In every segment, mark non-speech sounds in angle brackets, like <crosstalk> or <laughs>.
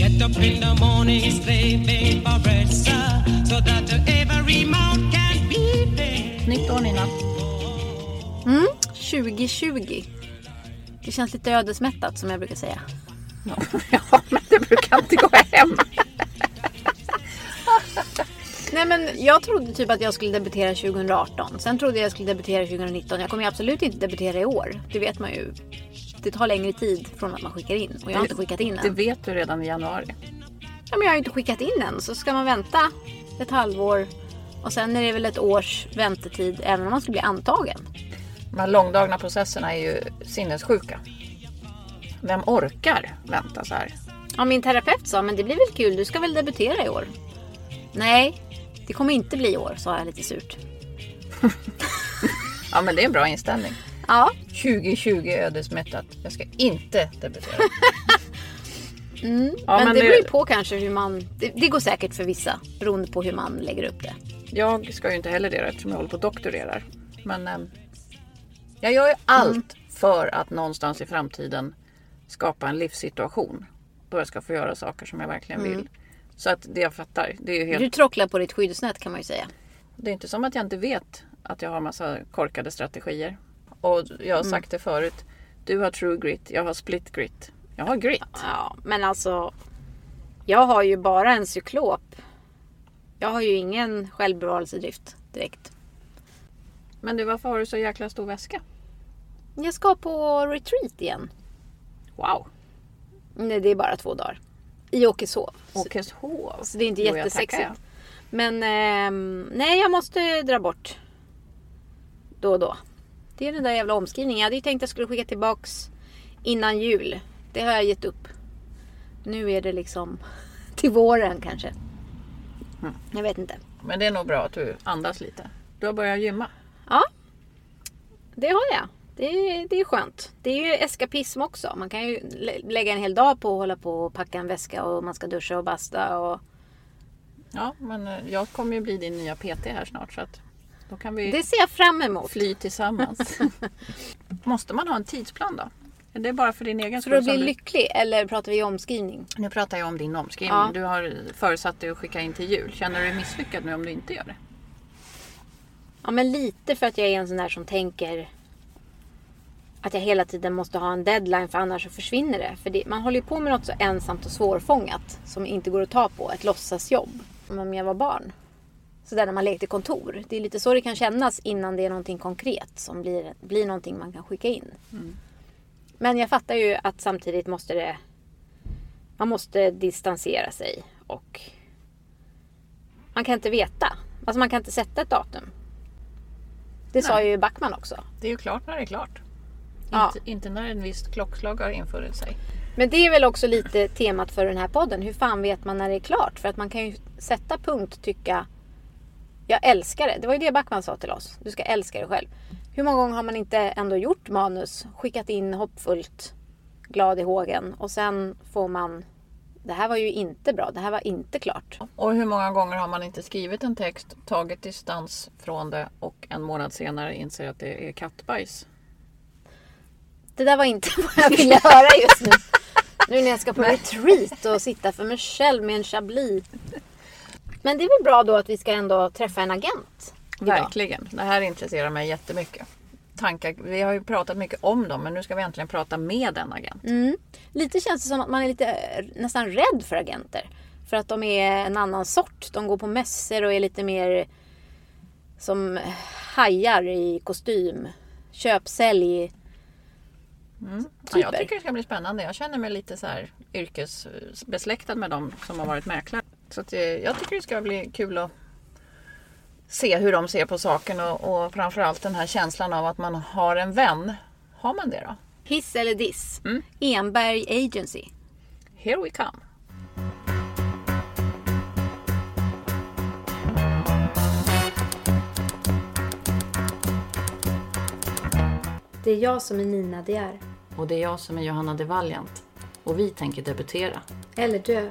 Get up in the morning, bread, sir, so that every mouth can be fed. Nytt år Nina. Mm, 2020. Det känns lite ödesmättat som jag brukar säga. Ja, <laughs> men det brukar inte gå hem. <laughs> Nej men jag trodde typ att jag skulle debutera 2018. Sen trodde jag jag skulle debutera 2019. Jag kommer ju absolut inte debutera i år. Det vet man ju. Det tar längre tid från att man skickar in. Och jag har inte skickat in Det än. vet du redan i januari. Ja, men jag har ju inte skickat in än. Så ska man vänta ett halvår. Och sen är det väl ett års väntetid även om man skulle bli antagen. De här långdragna processerna är ju sinnessjuka. Vem orkar vänta så här? Ja, min terapeut sa, men det blir väl kul. Du ska väl debutera i år? Nej, det kommer inte bli i år, sa jag lite surt. <laughs> Ja, men det är en bra inställning. Ja, 2020 ödesmättat. Jag ska inte debutera. <laughs> Ja, men, men det det- beror ju på kanske hur man... Det, det går säkert för vissa, beroende på hur man lägger upp det. Jag ska ju inte heller det eftersom jag håller på och doktorerar. Men eh, jag gör ju allt för att någonstans i framtiden skapa en livssituation. Då jag ska få göra saker som jag verkligen vill. Så att det jag fattar, det är ju helt... Du trocklar på ditt skyddsnät kan man ju säga. Det är inte som att jag inte vet att jag har massa korkade strategier. Och jag har sagt det förut. Du har true grit, jag har split grit. Jag har grit. Ja, men alltså... Jag har ju bara en cyklop. Jag har ju ingen självbevarelsedrift direkt. Men du, varför har du så jäkla stor väska? Jag ska på retreat igen. Wow! Nej, det är bara två dagar. I Åkeshov. Åkeshov. så det är inte Jo, jag tackar, jättesexigt. Men ehm, nej, jag måste dra bort då och då. Det är den där jävla omskrivningen. Jag hade ju tänkt att jag skulle skicka tillbaks innan jul. Det har jag gett upp. Nu är det liksom <laughs> till våren kanske. Jag vet inte. Men det är nog bra att du andas lite. Du har börjat gymma. Ja, det har jag. Det är, det är skönt. Det är ju eskapism också. Man kan ju lä- lägga en hel dag på att hålla på och packa en väska och man ska duscha och basta. Och... Ja, men eh, jag kommer ju bli din nya PT här snart så att då kan vi Det ser jag fram emot. fly tillsammans. <laughs> Måste man ha en tidsplan då? Är det bara för din egen För att bli du- lycklig eller pratar vi omskrivning? Nu pratar jag om din omskrivning. Ja. Du har förutsatt dig att skicka in till jul. Känner du dig misslyckad nu om du inte gör det? Ja men lite för att jag är en sån där som tänker att jag hela tiden måste ha en deadline för annars så försvinner det. För det, man håller ju på med något så ensamt och svårfångat som inte går att ta på. Ett låtsasjobb. Som om jag var barn. Så där när man lekte kontor. Det är lite så det kan kännas innan det är någonting konkret som blir, blir någonting man kan skicka in. Men jag fattar ju att samtidigt måste det man måste distansera sig och man kan inte veta. Alltså man kan inte sätta ett datum. Det sa Nej. ju Backman också. Det är ju klart när det är klart. Ja. Inte, inte när en visst klockslag har infunnit sig. Men det är väl också lite temat för den här podden. Hur fan vet man när det är klart? För att man kan ju sätta punkt, tycka jag älskar det. Det var ju det Backman sa till oss. Du ska älska dig själv. Hur många gånger har man inte ändå gjort manus, skickat in hoppfullt, glad i hågen och sen får man det här var ju inte bra, det här var inte klart. Och hur många gånger har man inte skrivit en text, tagit distans från det och en månad senare inser att det är kattbajs? Det där var inte <laughs> vad jag ville höra just nu. Nu när jag ska på retreat och sitta för mig själv med en chablis. Men det är väl bra då att vi ska ändå träffa en agent. idag. Verkligen. Det här intresserar mig jättemycket. Tankar, vi har ju pratat mycket om dem men nu ska vi äntligen prata med en agent. Mm. Lite känns det som att man är lite eh, nästan rädd för agenter. För att de är en annan sort. De går på mässor och är lite mer som hajar i kostym. Köp, sälj. Ja, jag tycker det ska bli spännande. Jag känner mig lite så här yrkesbesläktad med dem som har varit mäklare. Så att, eh, jag tycker det ska bli kul att se hur de ser på saken och, och framförallt den här känslan av att man har en vän. Har man det då? Hiss eller diss. Mm. Enberg Agency. Here we come. Det är jag som är Nina De är. Och det är jag som är Johanna de Valiant. Och vi tänker debutera. Eller dö.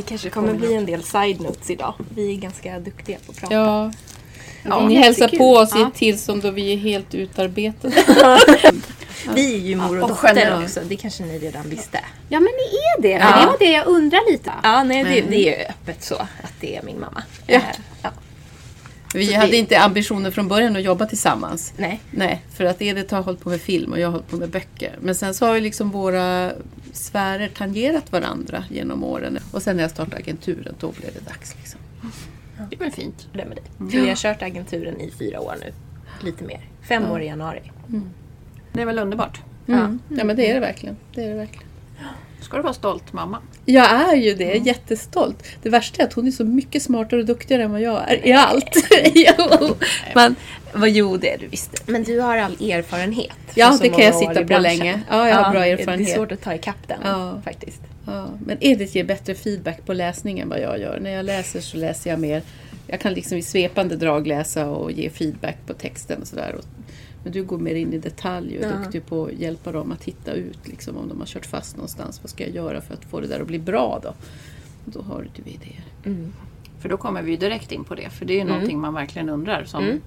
Det kanske kommer bli en del side notes idag. Vi är ganska duktiga på att prata. Ja. Ja, ni hälsar på oss i Ja. ett tillstånd då vi är helt utarbetade. <laughs> Vi är ju mor och och dotter också, det kanske ni redan visste. Ja men ni är det. Ja. Det var det jag undrar lite. Ja, nej det, det är ju öppet så att det är min mamma. Ja. Ja. Vi Så hade det- inte ambitioner från början att jobba tillsammans. Nej. Nej, för att Edith har hållit på med film och jag har hållit på med böcker. Men sen så har ju liksom våra sfärer tangerat varandra genom åren. Och sen när jag startade agenturen, då blev det dags. Liksom. Det var fint. Det med dig. Så vi har kört agenturen i fyra år nu. Lite mer. Fem år i januari. Det är väl underbart. Mm. Ja, men det är det verkligen. Det är det verkligen. Ska du vara stolt mamma. Jag är ju det, jättestolt. Det värsta är att hon är så mycket smartare och duktigare än vad jag är i allt. <laughs> <laughs> jo. Men vad jo, det är du visst. Men du har all erfarenhet. Ja, så det kan jag sitta på länge. Ja, jag har bra Det erfarenhet. är svårt att ta ikapp den Ja. faktiskt. Ja, men Edith ger bättre feedback på läsningen än vad jag gör. När jag läser så läser jag mer. Jag kan liksom i svepande drag läsa och ge feedback på texten och sådär. Men du går mer in i detalj och är Ja. duktig på att hjälpa dem att hitta ut liksom, om de har kört fast någonstans. Vad ska jag göra för att få det där att bli bra då? Då har du idéer. För då kommer vi ju direkt in på det. För det är ju någonting man verkligen undrar som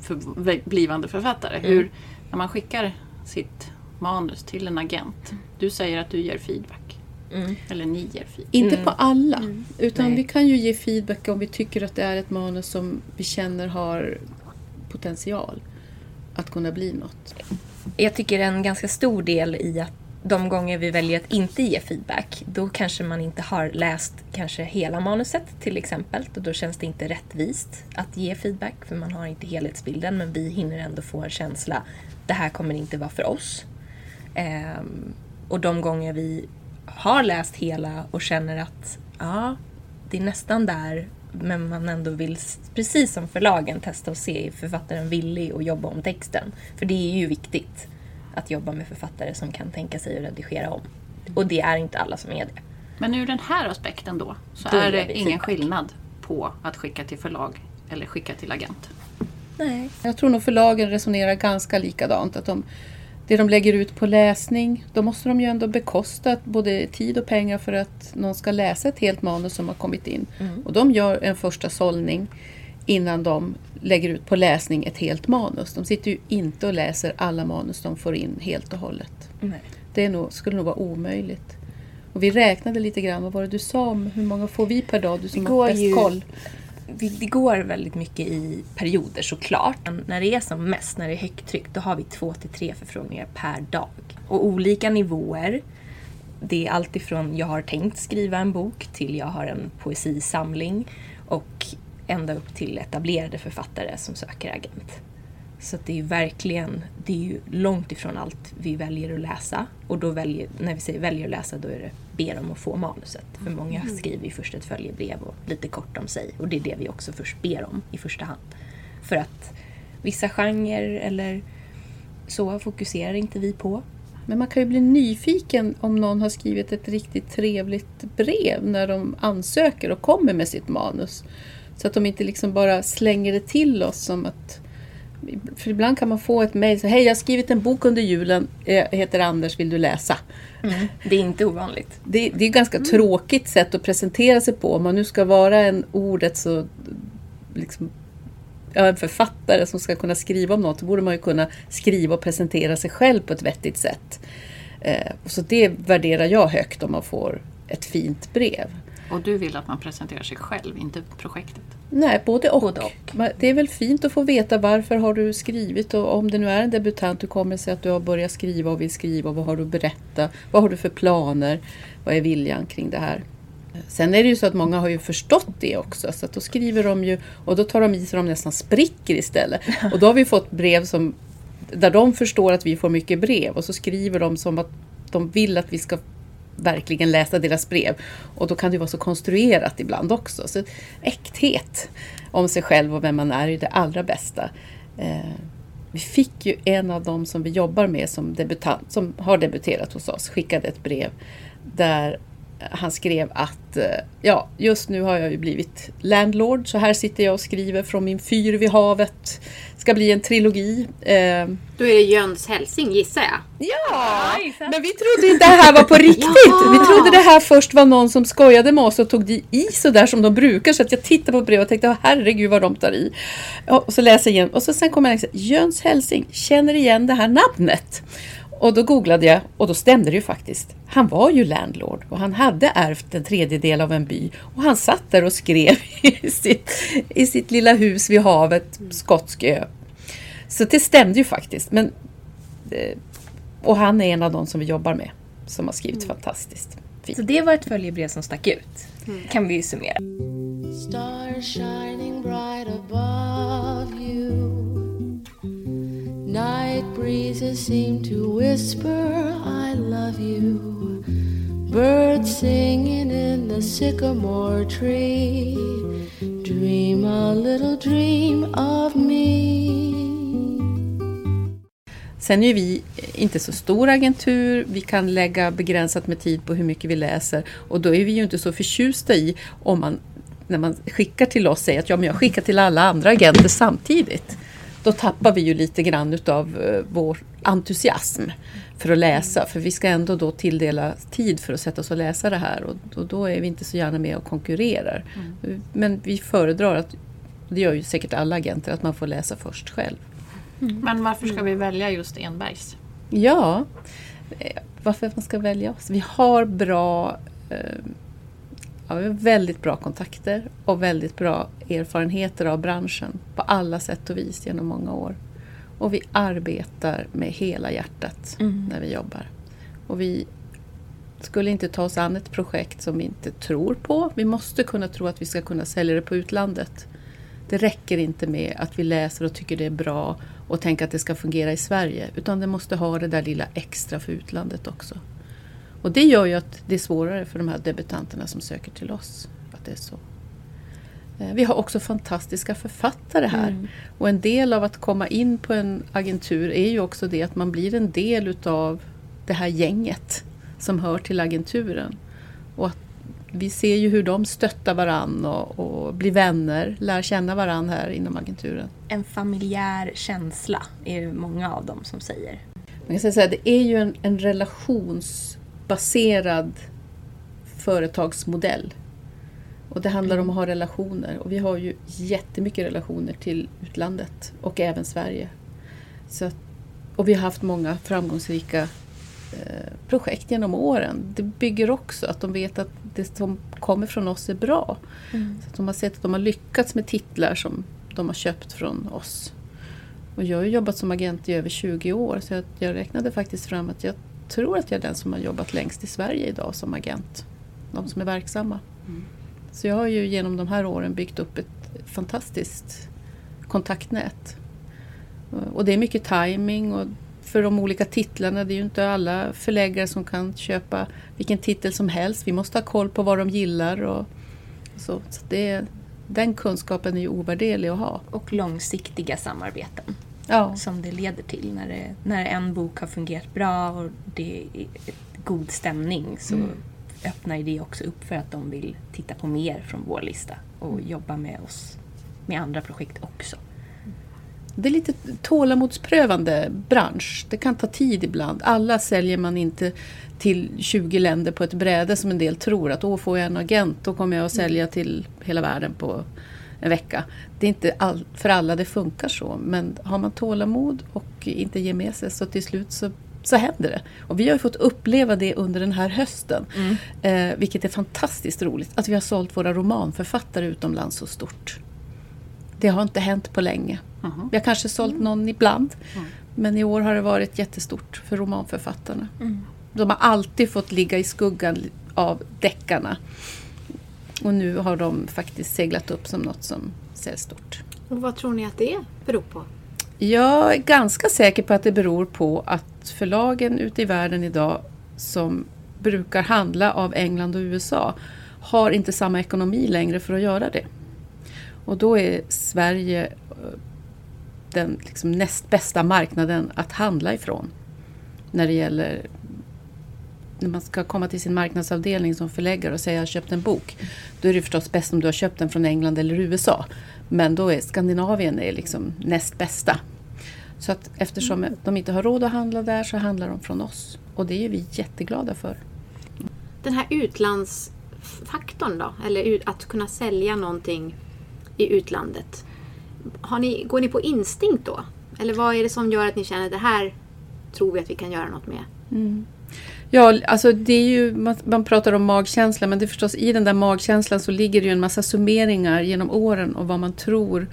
för, blivande författare. Hur, när man skickar sitt manus till en agent. Du säger att du ger feedback. Eller ni ger feedback. Inte på alla. Utan Nej. vi kan ju ge feedback om vi tycker att det är ett manus som vi känner har potential att kunna bli något. Jag tycker en ganska stor del i att de gånger vi väljer att inte ge feedback, då kanske man inte har läst kanske hela manuset till exempel. Och då känns det inte rättvist att ge feedback, för man har inte helhetsbilden. Men vi hinner ändå få en känsla, det här kommer inte vara för oss. Ehm, och de gånger vi har läst hela och känner att ja, det är nästan där, men man ändå vill, precis som förlagen, testa och se är författaren villig att jobba om texten. För det är ju viktigt att jobba med författare som kan tänka sig att redigera om. Och det är inte alla som är det. Men ur den här aspekten då så Då är det ingen feedback. skillnad på att skicka till förlag eller skicka till agent. Nej. Jag tror nog förlagen resonerar ganska likadant. Att de, det de lägger ut på läsning, då måste de ju ändå bekosta både tid och pengar för att någon ska läsa ett helt manus som har kommit in. Och de gör en första sållning innan de lägger ut på läsning ett helt manus. De sitter ju inte och läser alla manus de får in helt och hållet. Nej. Det nog, skulle nog vara omöjligt. Och vi räknade lite grann, vad var det du sa om hur många får vi per dag? Du som har bäst koll. Vi- Det går väldigt mycket i perioder såklart. Men När det är som mest, när det är högtryck, då har vi två till tre förfrågningar per dag. Och olika nivåer. Det är allt ifrån jag har tänkt skriva en bok till jag har en poesisamling och ända upp till etablerade författare som söker agent. Så att det är ju verkligen, det är ju långt ifrån allt vi väljer att läsa. Och då väljer, när vi säger väljer att läsa då är det ber om att få manuset. För många skriver ju först ett följebrev och lite kort om sig. Och det är det vi också först ber om i första hand. För att vissa genrer eller så fokuserar inte vi på. Men man kan ju bli nyfiken om någon har skrivit ett riktigt trevligt brev när de ansöker och kommer med sitt manus. Så att de inte liksom bara slänger det till oss som att... För ibland kan man få ett mejl så Hej, jag har skrivit en bok under julen. Jag heter Anders, vill du läsa? Det är inte ovanligt. Det, det är ett ganska tråkigt sätt att presentera sig på. Om man nu ska vara en ordet så... Liksom, ja, en författare som ska kunna skriva om något, så borde man ju kunna skriva och presentera sig själv på ett vettigt sätt. Eh, så det värderar jag högt om man får ett fint brev. Och du vill att man presenterar sig själv, inte projektet. Nej, både och. Både och. Det är väl fint att få veta varför har du skrivit och om det nu är en debutant, hur kommer det sig att du har börjat skriva och vill skriva? Vad har du att berätta? Vad har du för planer? Vad är viljan kring det här? Sen är det ju så att många har ju förstått det också, så att då skriver de ju och då tar de i så de nästan spricker istället. <laughs> Och då har vi fått brev som där de förstår att vi får mycket brev och så skriver de som att de vill att vi ska verkligen läsa deras brev. Och då kan det vara så konstruerat ibland också. Så äkthet om sig själv och vem man är är det allra bästa. Eh, vi fick ju en av dem som vi jobbar med som debutant, som har debuterat hos oss, skickade ett brev där han skrev att eh, ja, just nu har jag ju blivit landlord så här sitter jag och skriver från min fyr vid havet. Ska bli en trilogi. Eh, Då är det Jöns hälsing gissar jag. Ja, men vi trodde inte det här var på riktigt. Vi trodde det här först var någon som skojade med oss och tog i sådär som de brukar. Så att jag tittade på brevet och tänkte, "Åh, herregud vad de tar i. Ja, och så läser jag igen och så sen kommer jag och säger, Jöns Hälsing, känner igen det här namnet. Och då googlade jag och då stämde det ju faktiskt. Han var ju landlord och han hade ärvt en tredjedel av en by. Och han satt där och skrev <laughs> i sitt, i sitt lilla hus vid havet, Skotskö. Så det stämde ju faktiskt. Men eh, och han är en av de som vi jobbar med. Som har skrivit fantastiskt fint. Så det var ett följebrev som stack ut. Kan vi ju summera. Breezes seem to whisper, I love you. Birds singing in the sycamore tree. Dream a little dream of me. Sen är vi inte så stor agentur. Vi kan lägga begränsat med tid på hur mycket vi läser. Och då är vi ju inte så förtjusta i om man när man skickar till oss säger att ja, men jag skickar till alla andra agenter samtidigt. Då tappar vi ju lite grann utav eh, vår entusiasm för att läsa. För vi ska ändå då tilldela tid för att sätta oss och läsa det här. Och då, då är vi inte så gärna med och konkurrerar. Men vi föredrar att, det gör ju säkert alla agenter, att man får läsa först själv. Men varför ska vi välja just Enbergs? Ja, eh, varför man ska välja oss? Vi har bra eh, ja, vi har väldigt bra kontakter och väldigt bra erfarenheter av branschen på alla sätt och vis genom många år. Och vi arbetar med hela hjärtat när vi jobbar. Och vi skulle inte ta oss an ett projekt som vi inte tror på. Vi måste kunna tro att vi ska kunna sälja det på utlandet. Det räcker inte med att vi läser och tycker det är bra och tänker att det ska fungera i Sverige. Utan det måste ha det där lilla extra för utlandet också. Och det gör ju att det är svårare för de här debutanterna som söker till oss. Att det är så. Eh, Vi har också fantastiska författare här. Och en del av att komma in på en agentur är ju också det att man blir en del utav det här gänget som hör till agenturen. Och att vi ser ju hur de stöttar varann och, och blir vänner, lär känna varann här inom agenturen. En familjär känsla är det många av dem som säger. Man kan säga att det är ju en, en relationsbaserad företagsmodell. Och det handlar om att ha relationer. Och vi har ju jättemycket relationer till utlandet och även Sverige. Så och vi har haft många framgångsrika eh, projekt genom åren. Det bygger också att de vet att det som kommer från oss är bra. Så att de har sett att de har lyckats med titlar som de har köpt från oss. Och jag har jobbat som agent i över 20 år så jag, jag räknade faktiskt fram att jag tror att jag är den som har jobbat längst i Sverige idag som agent. De som är verksamma. Så jag har ju genom de här åren byggt upp ett fantastiskt kontaktnät. Och det är mycket timing och för de olika titlarna. Det är ju inte alla förläggare som kan köpa vilken titel som helst. Vi måste ha koll på vad de gillar och så. så det, den kunskapen är ju ovärderlig att ha. Och långsiktiga samarbeten Ja. som det leder till. När, det, när en bok har fungerat bra och det är god stämning så öppnar ju det också upp för att de vill titta på mer från vår lista och jobba med oss med andra projekt också. Det är lite tålamodsprövande bransch. Det kan ta tid ibland. Alla säljer man inte till 20 länder på ett bräde som en del tror att åh, får jag en agent då kommer jag att sälja till hela världen på en vecka. Det är inte all, för alla det funkar så men har man tålamod och inte ger med sig så till slut så, så händer det. Och vi har fått uppleva det under den här hösten. Eh, vilket är fantastiskt roligt. Att vi har sålt våra romanförfattare utomlands så stort. Det har inte hänt på länge. Vi har kanske sålt någon ibland. Men i år har det varit jättestort för romanförfattarna. De har alltid fått ligga i skuggan av deckarna. Och nu har de faktiskt seglat upp som något som säljs stort. Och vad tror ni att det beror på? Jag är ganska säker på att det beror på att förlagen ute i världen idag som brukar handla av England och USA har inte samma ekonomi längre för att göra det. Och då är Sverige eh, den liksom näst bästa marknaden att handla ifrån. När det gäller när man ska komma till sin marknadsavdelning som förläggare och säga jag har köpt en bok. Då är det förstås bäst om du har köpt den från England eller USA. Men då är Skandinavien är liksom näst bästa. Så att eftersom de inte har råd att handla där så handlar de från oss. Och det är vi jätteglada för. Den här utlandsfaktorn då? Eller att kunna sälja någonting i utlandet. Ni, går ni på instinkt då? Eller vad är det som gör att ni känner att det här tror vi att vi kan göra något med? Ja, alltså det är ju, man, man pratar om magkänsla men det är förstås i den där magkänslan så ligger det ju en massa summeringar genom åren och vad man tror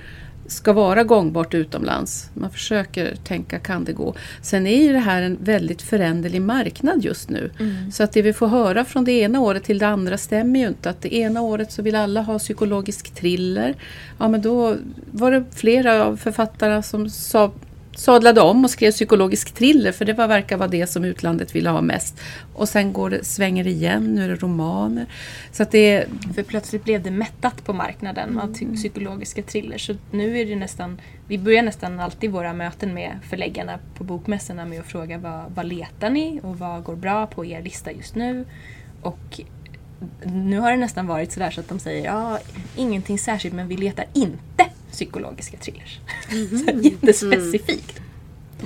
ska vara gångbart utomlands. Man försöker tänka, kan det gå? Sen är ju det här en väldigt föränderlig marknad just nu. Så att det vi får höra från det ena året till det andra stämmer ju inte. Att det ena året så vill alla ha psykologisk thriller. Ja men då var det flera av författarna som sa sadlade om och skrev psykologisk thriller för det var, verkar vara det som utlandet ville ha mest. Och sen går det, svänger det igen, nu är det romaner. Så att det För plötsligt blev det mättat på marknaden av ty- psykologiska thrillers. Så nu är det nästan, vi börjar nästan alltid våra möten med förläggarna på bokmässorna med att fråga vad, vad letar ni och vad går bra på er lista just nu? Och nu har det nästan varit sådär så att de säger ja, ingenting särskilt men vi letar inte psykologiska thrillers. <laughs> så jättespecifikt.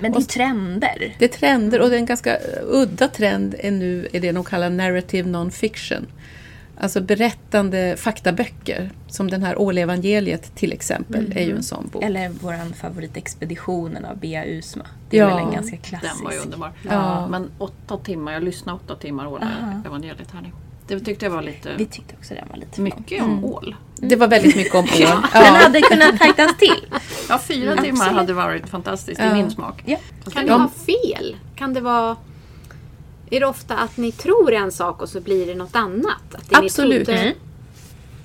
Men det är trender. det är trender och det är en ganska udda trend är nu är det de kallar narrative non-fiction. Alltså berättande faktaböcker. Som den här Ålevangeliet till exempel är ju en sån bok. Eller våran favorit Expeditionen av Bea Usma. Det är Ja, väl en ganska klassisk. Den var ju underbar. Ja. Men åtta timmar, jag lyssnade åtta timmar åt Aha. evangeliet här nu. Det tyckte jag var lite Vi tyckte också den var lite mycket om ål. Det var väldigt mycket om ål. <laughs> Den Ja. hade kunnat tajtas till. Ja, fyra timmar hade varit fantastiskt i min smak. Ja. Kan ni Ja. ha fel? Kan det vara... Är det ofta att ni tror en sak och så blir det något annat? Att det Absolut. trodde- Mm.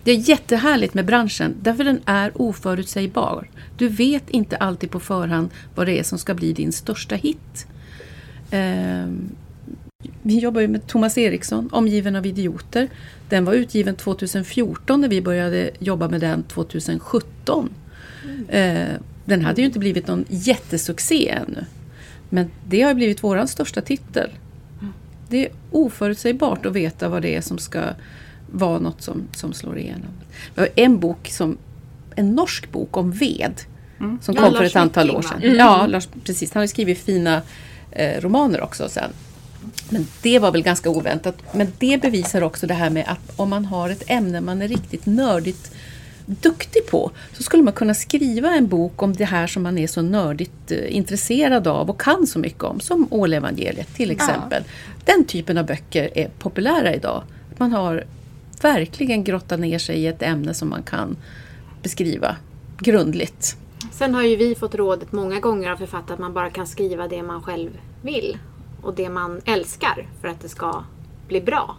Det är jättehärligt med branschen därför den är oförutsägbar. Du vet inte alltid på förhand vad det är som ska bli din största hit. Ehm, vi jobbar ju med Thomas Eriksson, Omgiven av idioter. Den var utgiven 2014 när vi började jobba med den 2017. Eh, den hade ju inte blivit någon jättesuccé ännu. Men det har blivit vår största titel. Det är oförutsägbart att veta vad det är som ska vara något som, som slår igenom. Vi har en bok, som, en norsk bok om ved. Som Ja, kom för Lars ett antal år Wicking, va? sedan. Ja, Lars, precis. Han har skrivit fina eh, romaner också sen. Men det var väl ganska oväntat. Men det bevisar också det här med att om man har ett ämne man är riktigt nördigt duktig på så skulle man kunna skriva en bok om det här som man är så nördigt eh, intresserad av och kan så mycket om. Som Ålevangeliet till exempel. Den typen av böcker är populära idag. Man har verkligen grottat ner sig i ett ämne som man kan beskriva grundligt. Sen har ju vi fått rådet många gånger av författare att man bara kan skriva det man själv vill. Och det man älskar för att det ska bli bra.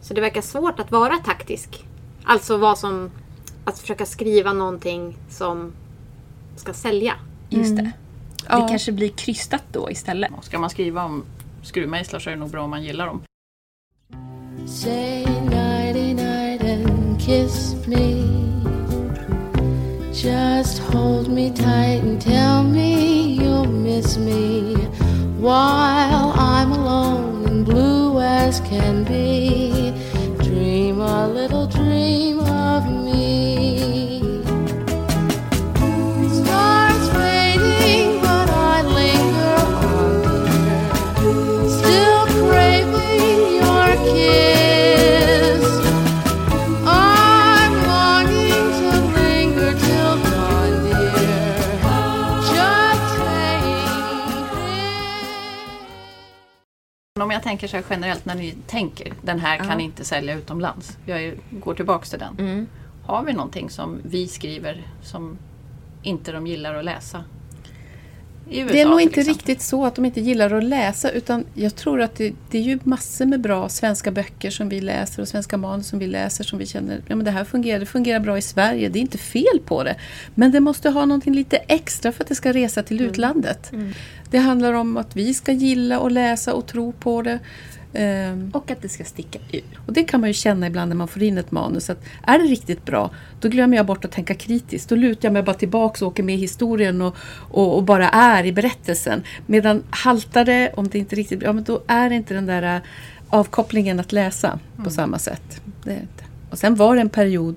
Så det verkar svårt att vara taktisk. Alltså vad som... Att försöka skriva någonting som ska sälja. Just det. Ja. Det kanske blir krystat då istället. Ska man skriva om skruvmejslar så är det nog bra om man gillar dem. Say nighty night and kiss me. Just hold me tight and tell me you'll miss me while I'm alone and blue as can be. Dream a little dream of me. Jag tänker så här generellt när ni tänker den här kan inte sälja utomlands. Jag går tillbaks till den. Har vi någonting som vi skriver som inte de gillar att läsa? USA Det är nog inte riktigt så att de inte gillar att läsa utan jag tror att det, det är ju massor med bra svenska böcker som vi läser och svenska manus som vi läser som vi känner ja, men det här fungerar, det fungerar bra i Sverige, det är inte fel på det. Men det måste ha någonting lite extra för att det ska resa till utlandet. Det handlar om att vi ska gilla och läsa och tro på det. Ehm, Och att det ska sticka ut. Och det kan man ju känna ibland när man får in ett manus att är det riktigt bra, då glömmer jag bort att tänka kritiskt. Då lutar jag mig bara tillbaka och åker med i historien och, och, och bara är i berättelsen. Medan haltar det, om det inte är riktigt bra, ja, men då är det inte den där äh, avkopplingen att läsa på samma sätt. Det är inte. Och sen var det en period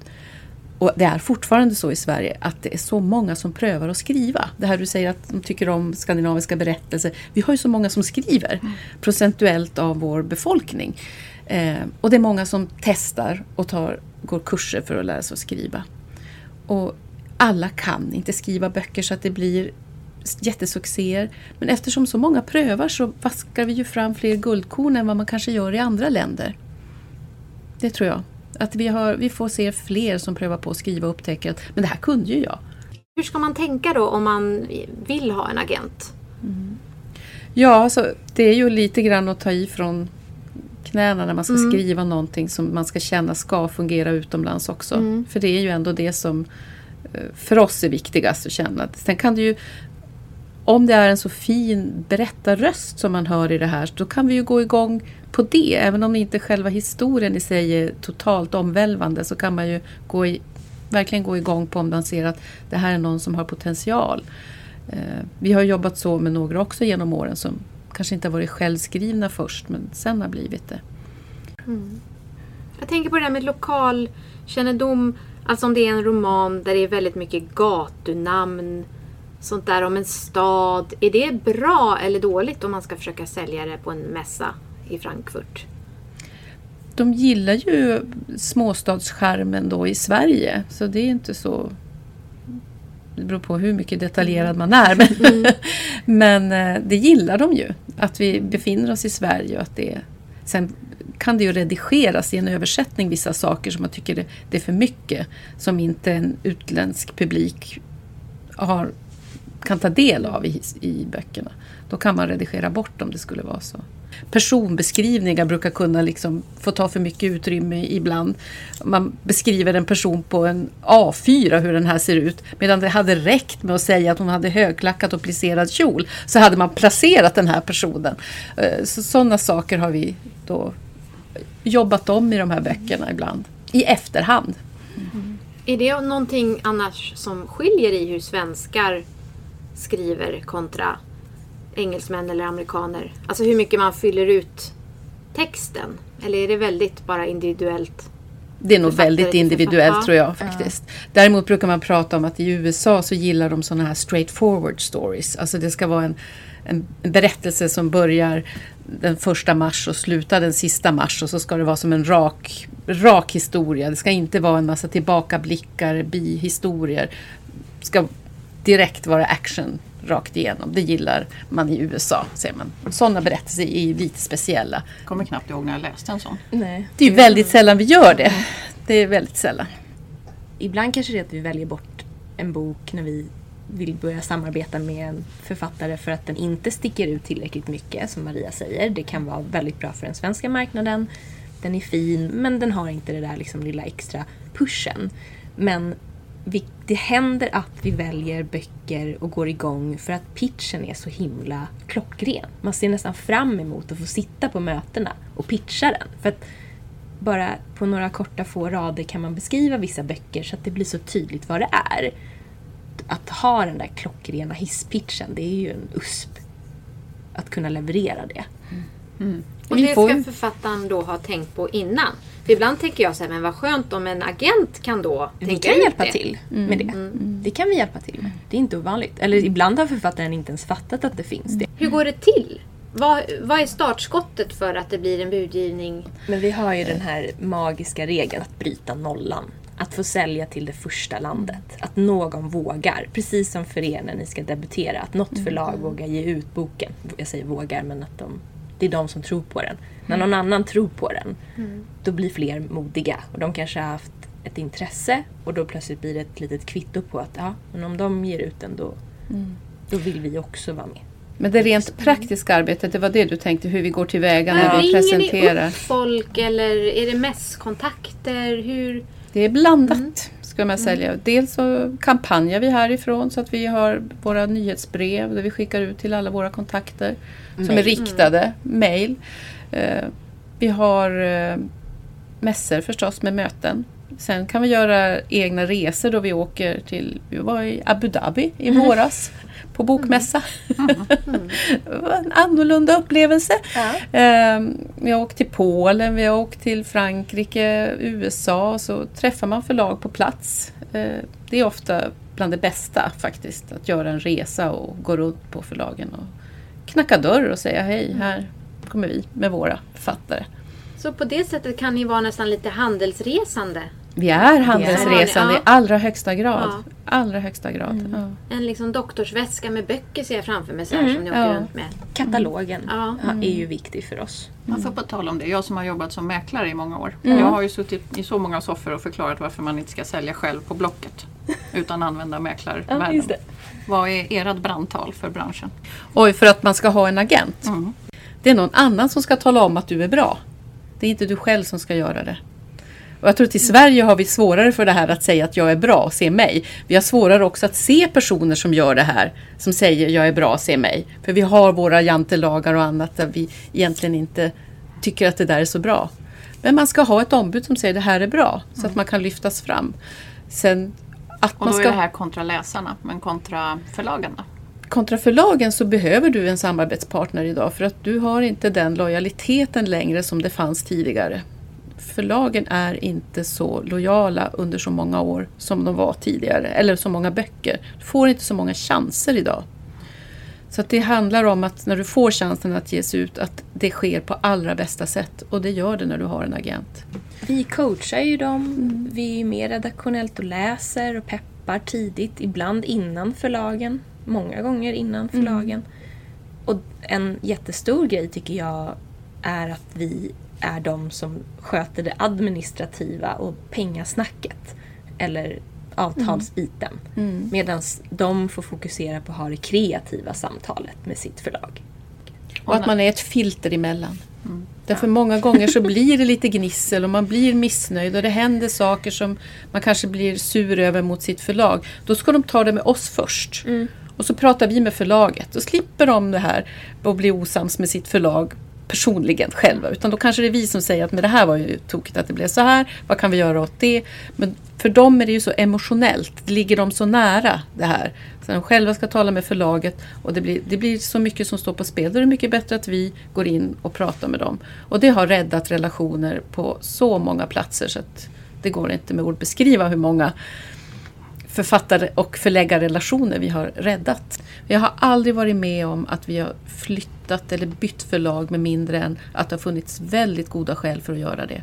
och det är fortfarande så i Sverige att det är så många som prövar att skriva. Det här du säger att de tycker om skandinaviska berättelser. Vi har ju så många som skriver procentuellt av vår befolkning. Eh, och det är många som testar och tar, går kurser för att lära sig att skriva. Och alla kan inte skriva böcker så att det blir jättesuccéer. Men eftersom så många prövar så vaskar vi ju fram fler guldkorn än vad man kanske gör i andra länder. Det tror jag. Att vi, har, vi får se fler som prövar på att skriva och upptäcker att men det här kunde ju jag. Hur ska man tänka då om man vill ha en agent? Ja, alltså, det är ju lite grann att ta i från knäna när man ska skriva någonting som man ska känna ska fungera utomlands också. För det är ju ändå det som eh, för oss är viktigast att känna. Sen kan det ju, om det är en så fin berättarröst som man hör i det här, då kan vi ju gå igång på det. Även om inte själva historien i sig är totalt omvälvande så kan man ju gå i, verkligen gå igång på om man ser att det här är någon som har potential. Eh, vi har jobbat så med några också genom åren som kanske inte har varit självskrivna först men sen har blivit det. Mm. Jag tänker på det där med lokalkännedom. Alltså om det är en roman där det är väldigt mycket gatunamn. Sånt där om en stad. Är det bra eller dåligt om man ska försöka sälja det på en mässa i Frankfurt? De gillar ju småstadskärmen då i Sverige så det är inte så det beror på hur mycket detaljerad man är. Men, <laughs> men eh, det gillar de ju. Att vi befinner oss i Sverige. Och att det, sen kan det ju redigeras i en översättning vissa saker som man tycker det, det är för mycket. Som inte en utländsk publik har, kan ta del av i, i böckerna. Då kan man redigera bort om det skulle vara så. Personbeskrivningar brukar kunna liksom få ta för mycket utrymme ibland. Man beskriver en person på en A4 hur den här ser ut. Medan det hade räckt med att säga att hon hade högklackat och plisserad kjol. Så hade man placerat den här personen. Eh, så, sådana saker har vi då jobbat om i de här böckerna ibland. I efterhand. Mm. Är det någonting annars som skiljer i hur svenskar skriver kontra engelsmän eller amerikaner? Alltså hur mycket man fyller ut texten? Eller är det väldigt bara individuellt? Det är nog väldigt individuellt tror jag faktiskt. Däremot brukar man prata om att i USA så gillar de sådana här straightforward stories. Alltså det ska vara en, en, en berättelse som börjar den första mars och slutar den sista mars och så ska det vara som en rak, rak historia. Det ska inte vara en massa tillbakablickar, bihistorier. Det ska direkt vara action rakt igenom. Det gillar man i USA, säger man. Sådana berättelser är ju lite speciella. kommer knappt ihåg när jag läste en sån. Nej. Det är väldigt sällan vi gör det. Det är väldigt sällan. Ibland kanske det är att vi väljer bort en bok när vi vill börja samarbeta med en författare för att den inte sticker ut tillräckligt mycket, som Maria säger. Det kan vara väldigt bra för den svenska marknaden. Den är fin, men den har inte det där liksom lilla extra pushen. Men vi, det händer att vi väljer böcker och går igång för att pitchen är så himla klockren. Man ser nästan fram emot att få sitta på mötena och pitcha den. För att bara på några korta få rader kan man beskriva vissa böcker så att det blir så tydligt vad det är. Att ha den där klockrena hisspitchen, det är ju en USP. Att kunna leverera det. Och Vi det får ska författaren då ha tänkt på innan. För ibland tänker jag så här, men vad skönt om en agent kan då Vi tänka kan ut hjälpa det. till med det. Det kan vi hjälpa till med. Det är inte ovanligt. Eller ibland har författaren inte ens fattat att det finns det. Hur går det till? Vad, vad är startskottet för att det blir en budgivning? Men vi har ju den här magiska regeln att bryta nollan. Att få sälja till det första landet. Att någon vågar. Precis som för er när ni ska debutera. Att något förlag vågar ge ut boken. Jag säger vågar men att de, det är de som tror på den. När någon annan tror på den. Då blir fler modiga. Och de kanske har haft ett intresse. Och då plötsligt blir det ett litet kvitto på att ja, men om de ger ut den då, då vill vi också vara med. Men det rent praktiska arbetet, det var det du tänkte hur vi går tillväga när vi Ringer ni presenterar. upp folk eller är det mässkontakter? Hur? Det är blandat. Ska man sälja. Dels så kampanjar vi härifrån så att vi har våra nyhetsbrev där vi skickar ut till alla våra kontakter som är riktade, mail. Eh, vi har eh, mässor förstås med möten. Sen kan vi göra egna resor då vi åker till, vi var i Abu Dhabi i våras på bokmässa. <laughs> det var en annorlunda upplevelse. Eh, vi har åkt till Polen, vi har åkt till Frankrike, USA så träffar man förlag på plats. Eh, det är ofta bland det bästa faktiskt, att göra en resa och gå runt på förlagen och knacka dörr och säga hej, här kommer vi med våra författare. Så på det sättet kan ni vara nästan lite handelsresande. Vi är handelsresande Ja. i allra högsta grad. Ja. Allra högsta grad. Ja. En liksom doktorsväska med böcker ser jag framför mig så här, som ni åker Ja. runt med. Katalogen Ja. ja, är ju viktig för oss. Man får på tal om det, jag som har jobbat som mäklare i många år. Jag har ju suttit i så många soffor och förklarat varför man inte ska sälja själv på Blocket. Utan använda <laughs> mäklarvärden. det. Vad är ert brandtal för branschen? Oj, för att man ska ha en agent. Mm. Det är någon annan som ska tala om att du är bra. Det är inte du själv som ska göra det. Och jag tror att i Sverige har vi svårare för det här att säga att jag är bra, se mig. Vi har svårare också att se personer som gör det här, som säger jag är bra, se mig. För vi har våra jantelagar och annat där vi egentligen inte tycker att det där är så bra. Men man ska ha ett ombud som säger det här är bra, så att man kan lyftas fram. Sen att Och man då ska... är det här kontra läsarna, men kontra förlagen då? kontra förlagen så behöver du en samarbetspartner idag för att du har inte den lojaliteten längre som det fanns tidigare. Förlagen är inte så lojala under så många år som de var tidigare, eller så många böcker. Du får inte så många chanser idag. Så det handlar om att när du får chansen att ges ut, att det sker på allra bästa sätt. Och det gör det när du har en agent. Vi coachar ju dem. Vi är mer redaktionellt och läser och peppar tidigt. Ibland innan förlagen. Många gånger innan förlagen. Och en jättestor grej tycker jag är att vi är de som sköter det administrativa och pengasnacket. Eller avtalsbiten. Medan de får fokusera på att ha det kreativa samtalet med sitt förlag. Och att man är ett filter emellan. Därför många gånger så <laughs> blir det lite gnissel och man blir missnöjd och det händer saker som man kanske blir sur över mot sitt förlag. Då ska de ta det med oss först. Och så pratar vi med förlaget. Då slipper de det här och bli osams med sitt förlag personligen själva. Utan då kanske det är vi som säger att men det här var ju tokigt att det blev så här. Vad kan vi göra åt det? Men för dem är det ju så emotionellt. Det ligger dem så nära det här. Så de själva ska tala med förlaget och det blir, det blir så mycket som står på spel. Då är det mycket bättre att vi går in och pratar med dem. Och det har räddat relationer på så många platser så att det går inte med ord beskriva hur många författare och förläggarrelationer vi har räddat. Jag har aldrig varit med om att vi har flyttat eller bytt förlag med mindre än att det har funnits väldigt goda skäl för att göra det.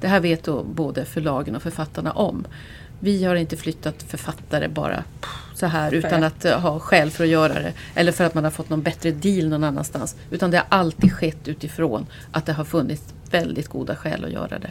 Det här vet då både förlagen och författarna om. Vi har inte flyttat författare bara så här utan att eh, ha skäl för att göra det. Eller för att man har fått någon bättre deal någon annanstans. Utan det har alltid skett utifrån att det har funnits väldigt goda skäl att göra det.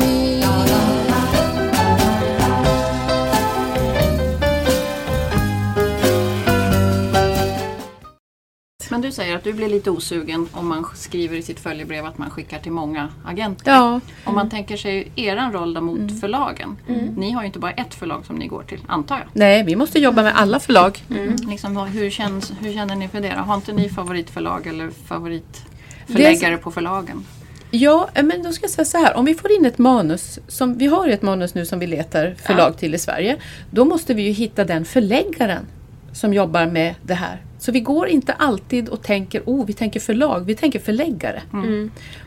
Men du säger att du blir lite osugen om man skriver i sitt följebrev att man skickar till många agenter. Ja, Om man tänker sig eran roll då mot förlagen. Ni har ju inte bara ett förlag som ni går till, antar jag. nej, vi måste jobba med alla förlag. Liksom, vad- hur, känns, hur känner ni för det? då? Har inte ni favoritförlag eller favoritförläggare på förlagen? Ja, eh, men då ska jag säga så här. Om vi får in ett manus, som vi har ett manus nu som vi letar förlag till i Sverige. Då måste vi ju hitta den förläggaren som jobbar med det här. Så vi går inte alltid och tänker, oh vi tänker förlag, vi tänker förläggare.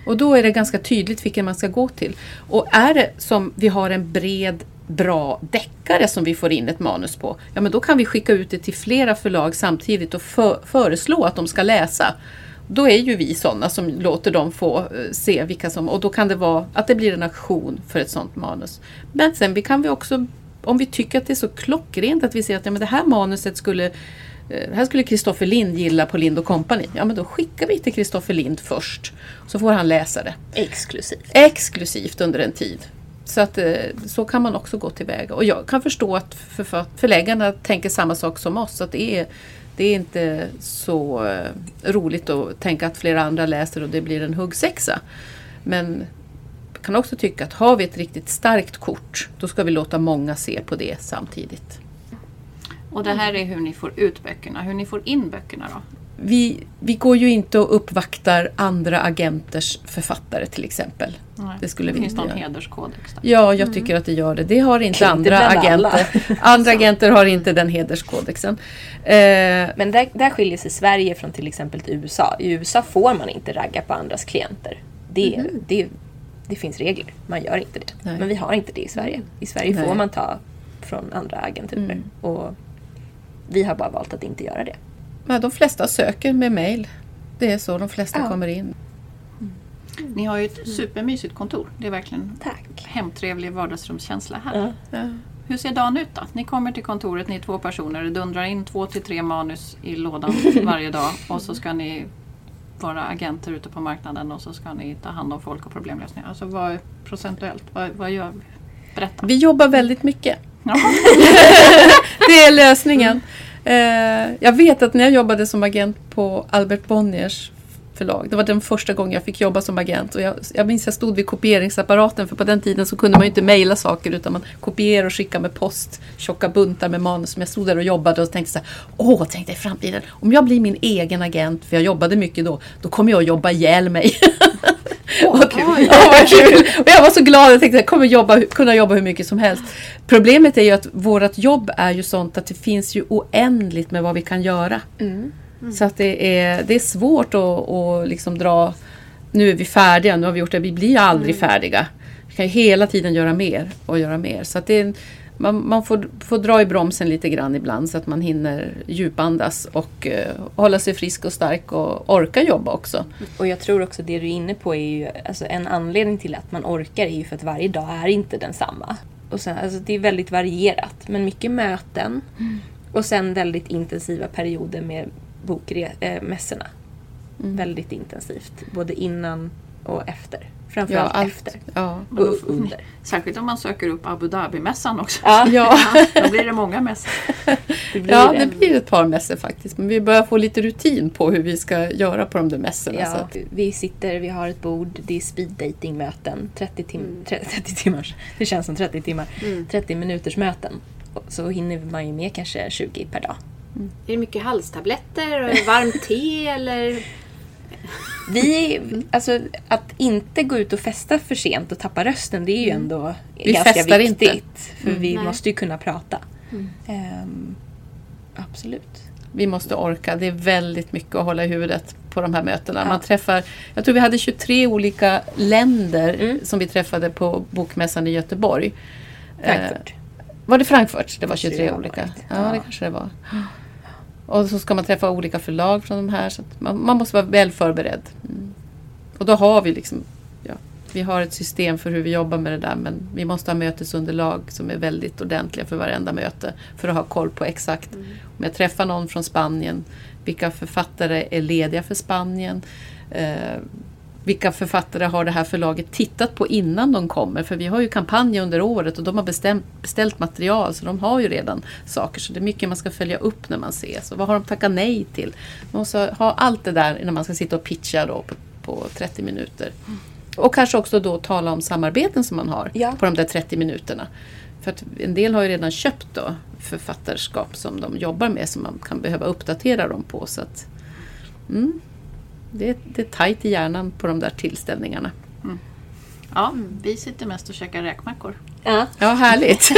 Och då är det ganska tydligt vilken man ska gå till. Och är det som vi har en bred bra deckare som vi får in ett manus på, ja men då kan vi skicka ut det till flera förlag samtidigt och för, föreslå att de ska läsa. Då är ju vi sådana som låter dem få eh, se vilka som... Och då kan det vara att det blir en aktion för ett sådant manus. Men sen vi kan vi också, om vi tycker att det är så klockrent att vi ser att ja, men det här manuset skulle eh, här skulle Kristoffer Lind gilla på Lind Company. Ja men då skickar vi till Kristoffer Lind först. Så får han läsa det. Exklusivt. Exklusivt under en tid. Så att eh, så kan man också gå tillväga. Och jag kan förstå att förläggarna tänker samma sak som oss. Att det är, det är inte så eh, roligt att tänka att flera andra läser och det blir en huggsexa. Men jag kan också tycka att har vi ett riktigt starkt kort då ska vi låta många se på det samtidigt. Och det här är hur ni får ut böckerna, hur ni får in böckerna då? Vi, vi går ju inte och uppvaktar andra agenters författare till exempel. Det skulle vi finns inte någon göra. hederskodex där. Ja, jag tycker att det gör det. Det har inte andra agenter. <laughs> Andra agenter har inte den hederskodexen. Eh, Men där, där skiljer sig Sverige från till exempel till USA. I USA får man inte ragga på andras klienter. Det, det, det finns regler. Man gör inte det. Nej. Men vi har inte det i Sverige. I Sverige Nej. får man ta från andra agenturer. Och vi har bara valt att inte göra det. ja, de flesta söker med mail. Det är så de flesta Ja. kommer in. Ni har ju ett supermysigt kontor. Det är verkligen Tack. hemtrevlig vardagsrumskänsla här. Ja. Ja. Hur ser dagen ut då? Ni kommer till kontoret, ni är två personer, det dundrar in två till tre manus i lådan <laughs> varje dag och så ska ni vara agenter ute på marknaden och så ska ni ta hand om folk och problemlösningar. Alltså vad är procentuellt? Vad, vad gör vi? Berätta. Vi jobbar väldigt mycket. <laughs> Det är lösningen. Eh, jag vet att när jag jobbade som agent på Albert Bonniers förlag. Det var den första gången jag fick jobba som agent. Och jag, jag minns jag stod vid kopieringsapparaten för på den tiden så kunde man ju inte mejla saker utan man kopierade och skickade med post. Tjocka buntar med manus. som Jag stod där och jobbade och tänkte så här. Åh, tänkte jag i framtiden. Om jag blir min egen agent, för jag jobbade mycket då. Då kommer jag att jobba ihjäl mig. Åh, <laughs> vad kul. Ja, vad kul! Och jag var så glad, jag tänkte jag kommer jobba, kunna jobba hur mycket som helst. Problemet är ju att vårt jobb är ju sånt att det finns ju oändligt med vad vi kan göra. Så att det är, det är svårt att, att liksom dra, nu är vi färdiga, nu har vi gjort det, vi blir aldrig färdiga. Vi kan hela tiden göra mer och göra mer. Så att det är, man, man får, får dra i bromsen lite grann ibland så att man hinner djupandas och eh, hålla sig frisk och stark och orka jobba också. Och jag tror också det du är inne på är ju, alltså en anledning till att man orkar är ju för att varje dag är inte densamma. Och sen, alltså det är väldigt varierat, men mycket möten. Och sen väldigt intensiva perioder med bokmässorna. Väldigt intensivt, både innan och efter. Framförallt allt. efter. Ja. Och under. Särskilt om man söker upp Abu Dhabi-mässan också. Ja, <laughs> Ja. Då blir det många mässor. det blir Ja, det. det blir ett par mässor faktiskt. Men vi börjar få lite rutin på hur vi ska göra på de där mässorna. Så Ja, att, vi sitter, vi har ett bord, det är speed dating möten 30, tim- tre- 30 timmars, det känns som 30 timmar, 30 minuters möten. Så hinner man ju med kanske 20 per dag. Är det mycket halstabletter och varmt te eller? Vi, alltså att inte gå ut och festa för sent och tappa rösten, det är ju ändå Vi ganska festar viktigt. inte. För vi Nej. måste ju kunna prata. Ehm, absolut. vi måste orka. Det är väldigt mycket att hålla i huvudet på de här mötena. Ja. Man träffar, jag tror vi hade 23 olika länder Mm. som vi träffade på Bokmässan i Göteborg. Frankfurt. Eh, var det Frankfurt? Det var Måste det 23 ha olika. Ja. det kanske det var. Och så ska man träffa olika förlag från de här. Så man, man måste vara väl förberedd. Mm. Och då har vi liksom ja, vi har ett system för hur vi jobbar med det där men vi måste ha mötesunderlag som är väldigt ordentliga för varenda möte för att ha koll på exakt om jag träffar någon från Spanien, vilka författare är lediga för Spanien? Eh, vilka författare har det här förlaget tittat på innan de kommer? För vi har ju kampanjer under året och de har bestämt, beställt material så de har ju redan saker. Så det är mycket man ska följa upp när man ses. Och vad har de tackat nej till? Man måste ha allt det där när man ska sitta och pitcha då på, på 30 minuter. Och kanske också då tala om samarbeten som man har Ja. på de där 30 minuterna. För att en del har ju redan köpt då författarskap som de jobbar med som man kan behöva uppdatera dem på. Så att, mm, det, är- det är tajt i hjärnan på de där tillställningarna. Ja, vi sitter mest och käkar räkmackor. Ja. Ja, härligt! <laughs>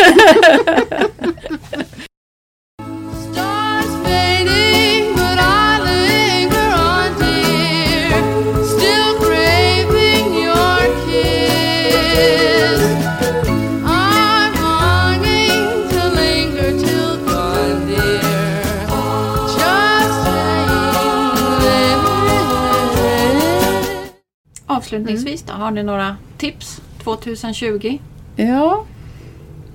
Avslutningsvis då, har ni några tips 2020? ja,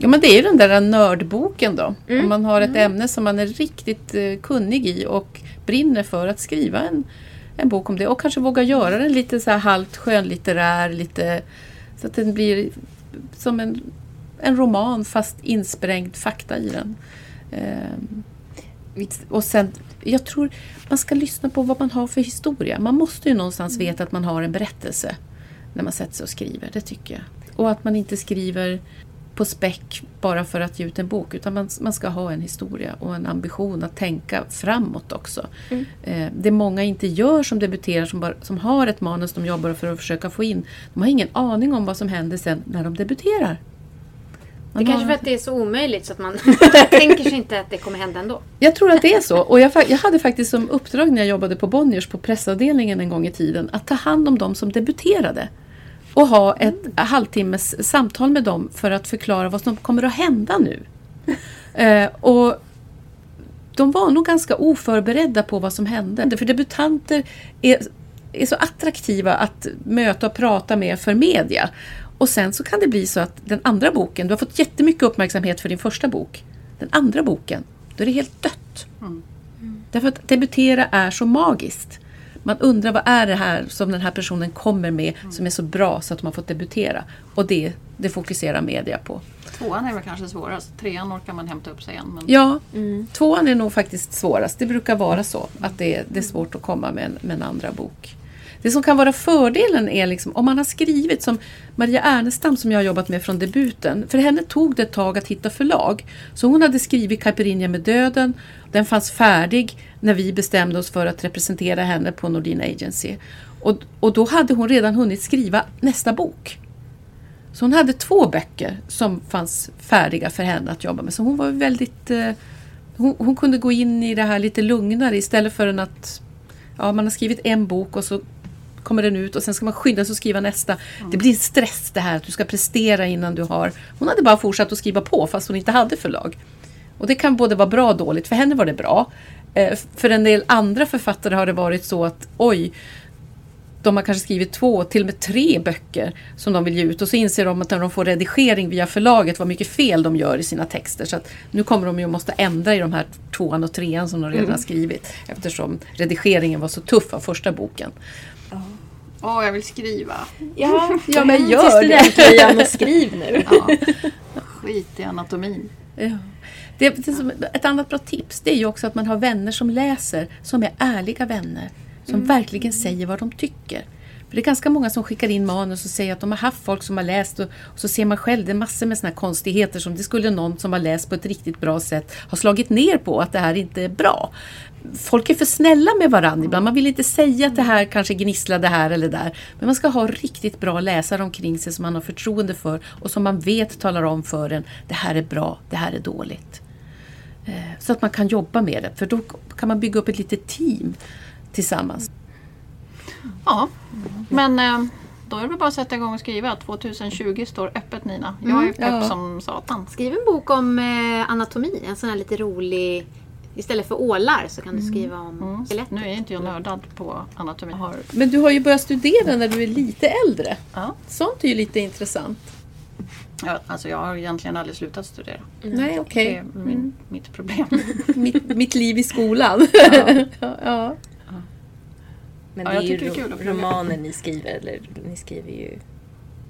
Ja men det är ju den där nördboken då. Mm. Om man har ett ämne som man är riktigt eh, kunnig i och brinner för att skriva en, en bok om det. Och kanske våga göra den lite så här halvt skönlitterär. Lite, så att den blir som en, en roman fast insprängt fakta i den. Ehm, och sen, jag tror man ska lyssna på vad man har för historia. Man måste ju någonstans veta att man har en berättelse när man sätter sig och skriver. Det tycker jag. Och att man inte skriver på späck bara för att ge ut en bok. Utan man, man ska ha en historia och en ambition att tänka framåt också. Eh, det många inte gör som debuterar, som, bara, som har ett manus de jobbar för att försöka få in. De har ingen aning om vad som händer sen när de debuterar. Det Man är kanske för att det är så omöjligt så att man <laughs> <laughs> tänker sig inte att det kommer hända ändå. Jag tror att det är så. Och jag, jag hade faktiskt som uppdrag när jag jobbade på Bonniers på pressavdelningen en gång i tiden att ta hand om de som debuterade. Och ha ett halvtimmes samtal med dem för att förklara vad som kommer att hända nu. Eh, och de var nog ganska oförberedda på vad som hände. För debutanter är, är så attraktiva att möta och prata med för media. Och sen så kan det bli så att den andra boken, du har fått jättemycket uppmärksamhet för din första bok. Den andra boken, då är det helt dött. Därför att debutera är så magiskt. Man undrar vad är det här som den här personen kommer med som är så bra så att de har fått debutera. Och det, det fokuserar media på. Tvåan är väl kanske svårast. Trean orkar man hämta upp sig igen. Men Ja, tvåan är nog faktiskt svårast. Det brukar vara så att det är, det är svårt att komma med en, med en andra bok. Det som kan vara fördelen är liksom, om man har skrivit som Maria Ernestam som jag har jobbat med från debuten. För henne tog det ett tag att hitta förlag. Så hon hade skrivit Caipirinha med döden. Den fanns färdig när vi bestämde oss för att representera henne på Nordin Agency. Och, och då hade hon redan hunnit skriva nästa bok. Så hon hade två böcker som fanns färdiga för henne att jobba med. Så hon var väldigt... Eh, hon, hon kunde gå in i det här lite lugnare istället för att... Ja, man har skrivit en bok och så kommer den ut och sen ska man skynda sig att skriva nästa. Det blir stress det här att du ska prestera innan du har... Hon hade bara fortsatt att skriva på fast hon inte hade förlag. Och det kan både vara bra och dåligt. För henne var det bra. Eh, för en del andra författare har det varit så att oj, de har kanske skrivit två, till och med tre böcker som de vill ge ut och så inser de att när de får redigering via förlaget vad mycket fel de gör i sina texter. Så att nu kommer de ju att måste ändra i de här tvåan och trean som de redan har skrivit eftersom redigeringen var så tuff av första boken. Åh, jag vill skriva. Ja, <laughs> Ja, men gör till det. studentlyan och skriv nu. Ja. Skit i anatomin. Ja. Det, det ett annat bra tips det är ju också att man har vänner som läser, som är ärliga vänner. Som verkligen säger vad de tycker. För det är ganska många som skickar in manus och säger att de har haft folk som har läst och, och så ser man själv, det är massor med såna här konstigheter som det skulle någon som har läst på ett riktigt bra sätt ha slagit ner på att det här inte är bra. Folk är för snälla med varandra ibland. Man vill inte säga att det här kanske gnisslade här eller där. Men man ska ha riktigt bra läsare omkring sig som man har förtroende för och som man vet talar om för en. Det här är bra, det här är dåligt. Eh, Så att man kan jobba med det. För då kan man bygga upp ett litet team tillsammans. Ja, men eh, då är det bara att sätta igång och skriva. 2020 står öppet Nina. Jag är pepp Ja. som satan. Skriv en bok om eh, anatomi. En sån här lite rolig... Istället för ålar så kan du skriva om skelett. Nu är inte jag nördad på anatomi. Har, Men du har ju börjat studera när du är lite äldre. ja, Sånt är ju lite intressant. ja, alltså jag har egentligen aldrig slutat studera. Nej, Det okej. är min, mitt problem. <laughs> Mitt, mitt liv i skolan. ja. <laughs> ja. Men Ja, det jag är ju tycker det är romaner ni skriver, eller ni skriver ju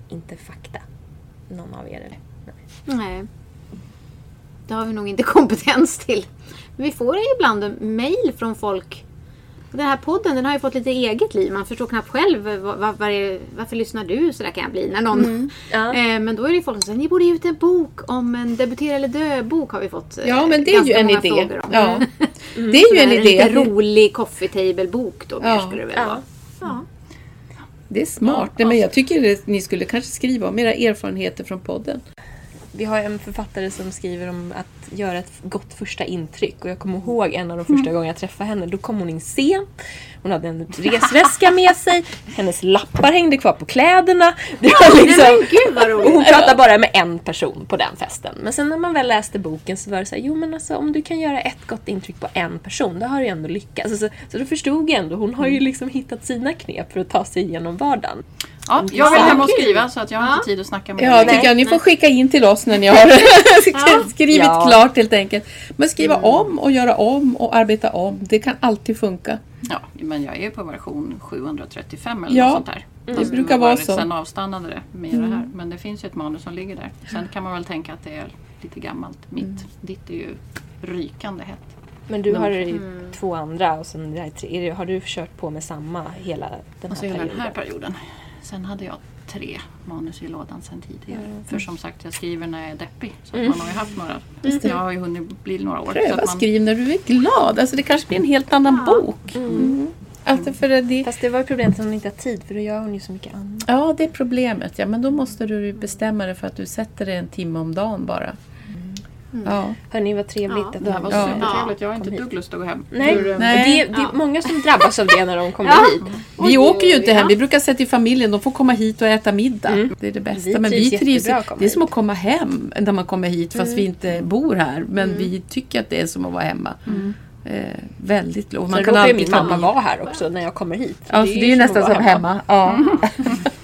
inte fakta. Någon av er eller? Nej. Nej. Det har vi nog inte <laughs> kompetens till. Men vi får ju ibland mejl från folk. Den här podden den har ju fått lite eget liv. Man förstår knappt själv vad, vad är- varför lyssnar du? Så där kan jag bli. När någon, Ja. <laughs> eh, men då är det ju folk som säger ni borde ge ut en bok om en debutera eller dö-bok har vi fått. eh, ja, men det är ju en idé. frågor <laughs> Ja. Det är ju en idé. lite rolig coffee table-bok då Ja. skulle det väl Ja. vara. Ja. Det är smart. Nej, men jag tycker att ni skulle kanske skriva om era erfarenheter från podden. Vi har en författare som skriver om att göra ett gott första intryck. Och jag kommer ihåg en av de första gångerna jag träffade henne. Då kom hon in sent. Hon hade en resväska med sig. Hennes lappar hängde kvar på kläderna. Det var liksom... Och hon pratade bara med en person på den festen. Men sen när man väl läste boken så var det så här, jo men alltså om du kan göra ett gott intryck på en person, då har du ju ändå lyckats. Så, så, så då förstod jag ändå, hon har ju liksom hittat sina knep för att ta sig igenom vardagen. Ja, jag vill hem och skriva så att jag har inte tid att snacka med Ja, dig det tycker jag. Ni får skicka in till oss när ni har <laughs> <laughs> skrivit Ja. klart helt enkelt. Men skriva om och göra om och arbeta om. Det kan alltid funka. Ja, men jag är ju på version 735 eller Ja, något sånt där. det Fast brukar var vara det- så. Sen avstannade det med det här. Men det finns ju ett manus som ligger där. Sen kan man väl tänka att det är lite gammalt. Mitt, ditt är ju rykande hett. Men du har ju två andra och sen det här tre. det- Har du kört på med samma hela den Alltså här hela den perioden? här perioden. Sen hade jag tre manus i lådan sen tidigare. För som sagt, jag skriver när jag är deppig. Så att man har ju haft några. Jag har ju hunnit bli några år. så Pröva att man, skriv när du är glad. Alltså det kanske blir en helt annan bok. Mm. Alltså för det, Fast det var problemet att hon inte har tid för då gör hon ju så mycket annat. ja, det är problemet. Ja, men då måste du bestämma dig för att du sätter dig en timme om dagen bara. Ja. Hörni, vad trevligt Ja, att det här var Ja. supertrevligt. Jag har inte ett dugg lust att gå hem. Nej, Hur, eh, Nej. Det, är, det är många som drabbas av det när de kommer hit. Vi åker ju inte hem. Vi brukar säga till familjen, de får komma hit och äta middag. Mm. Det är det bästa. Vi men trivs vi trivs jättebra att komma Det är som att komma hem när man kommer hit fast vi inte bor här. Men vi tycker att det är som att vara hemma. Eh, väldigt. Man Man Sen kan råkar ju alltid min mamma vara här också när jag kommer hit. Ja, så det är ju nästan som hemma. Ja.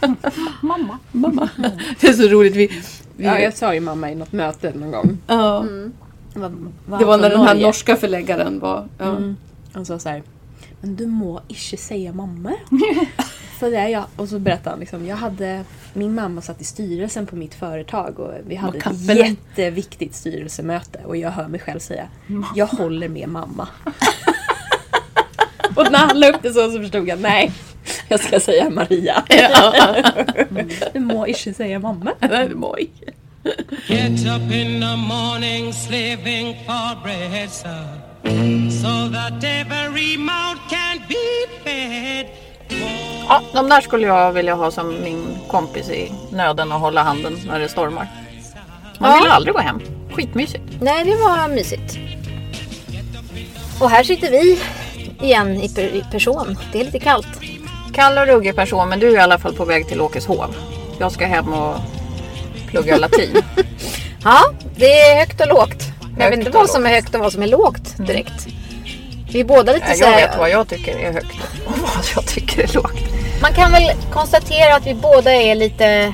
<laughs> Mamma. Mamma. <laughs> Det är så roligt. Vi, Ja, jag sa ju mamma i något möte någon gång. ja. Det var, Det var när den här Norge. norska förläggaren var. Ja. Mm. Han sa så här. Men du må inte säga mamma. För det är jag. Och så berättade han liksom. Jag hade, min mamma satt i styrelsen på mitt företag och vi hade ett jätteviktigt styrelsemöte. Och jag hör mig själv säga. Jag håller med mamma. <laughs> och när han la upp det så, så förstod jag. Nej. <laughs> Jag ska säga Maria. <laughs> Du må inte säga mamma. <laughs> Nej, var inte. Get up in the morning slaving for bread, sir, so that every mouth can be fed. Ja, de där skulle jag vilja ha som min kompis i nöden och hålla handen när det stormar. Man Ja. vill aldrig gå hem. Skitmysigt. Nej, det var mysigt. Och här sitter vi igen i, per, i person. Det är lite kallt. Kall och ruggig person, men du är i alla fall på väg till Åkeshov. Jag ska hem och plugga latin. <laughs> Ja, det är högt och lågt. jag Högt vet inte vad som är högt och vad som är lågt direkt. Vi är båda lite jag här, vet vad jag tycker är högt och <laughs> vad jag tycker är lågt. Man kan väl konstatera att vi båda är lite,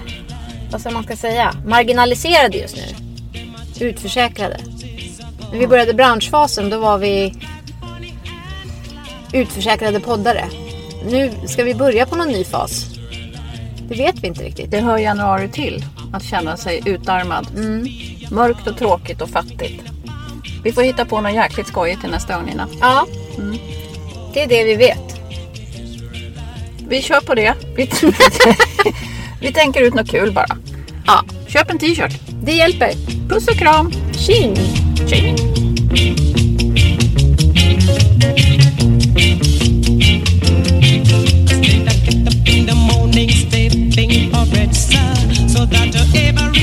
vad ska man ska säga, marginaliserade just nu. Utförsäkrade. När vi började branschfasen då var vi utförsäkrade poddare. Nu ska vi börja på någon ny fas. Det vet vi inte riktigt. Det hör januari till, att känna sig utarmad. Mörkt och tråkigt och fattigt. Vi får hitta på något jäkligt skojigt till nästa gång Nina. Ja, det är det vi vet. Vi kör på det. Vi, <laughs> vi tänker ut något kul bara. Ja, köp en t-shirt. Det hjälper. Puss och kram. Tjing! Tjing. lobster so that every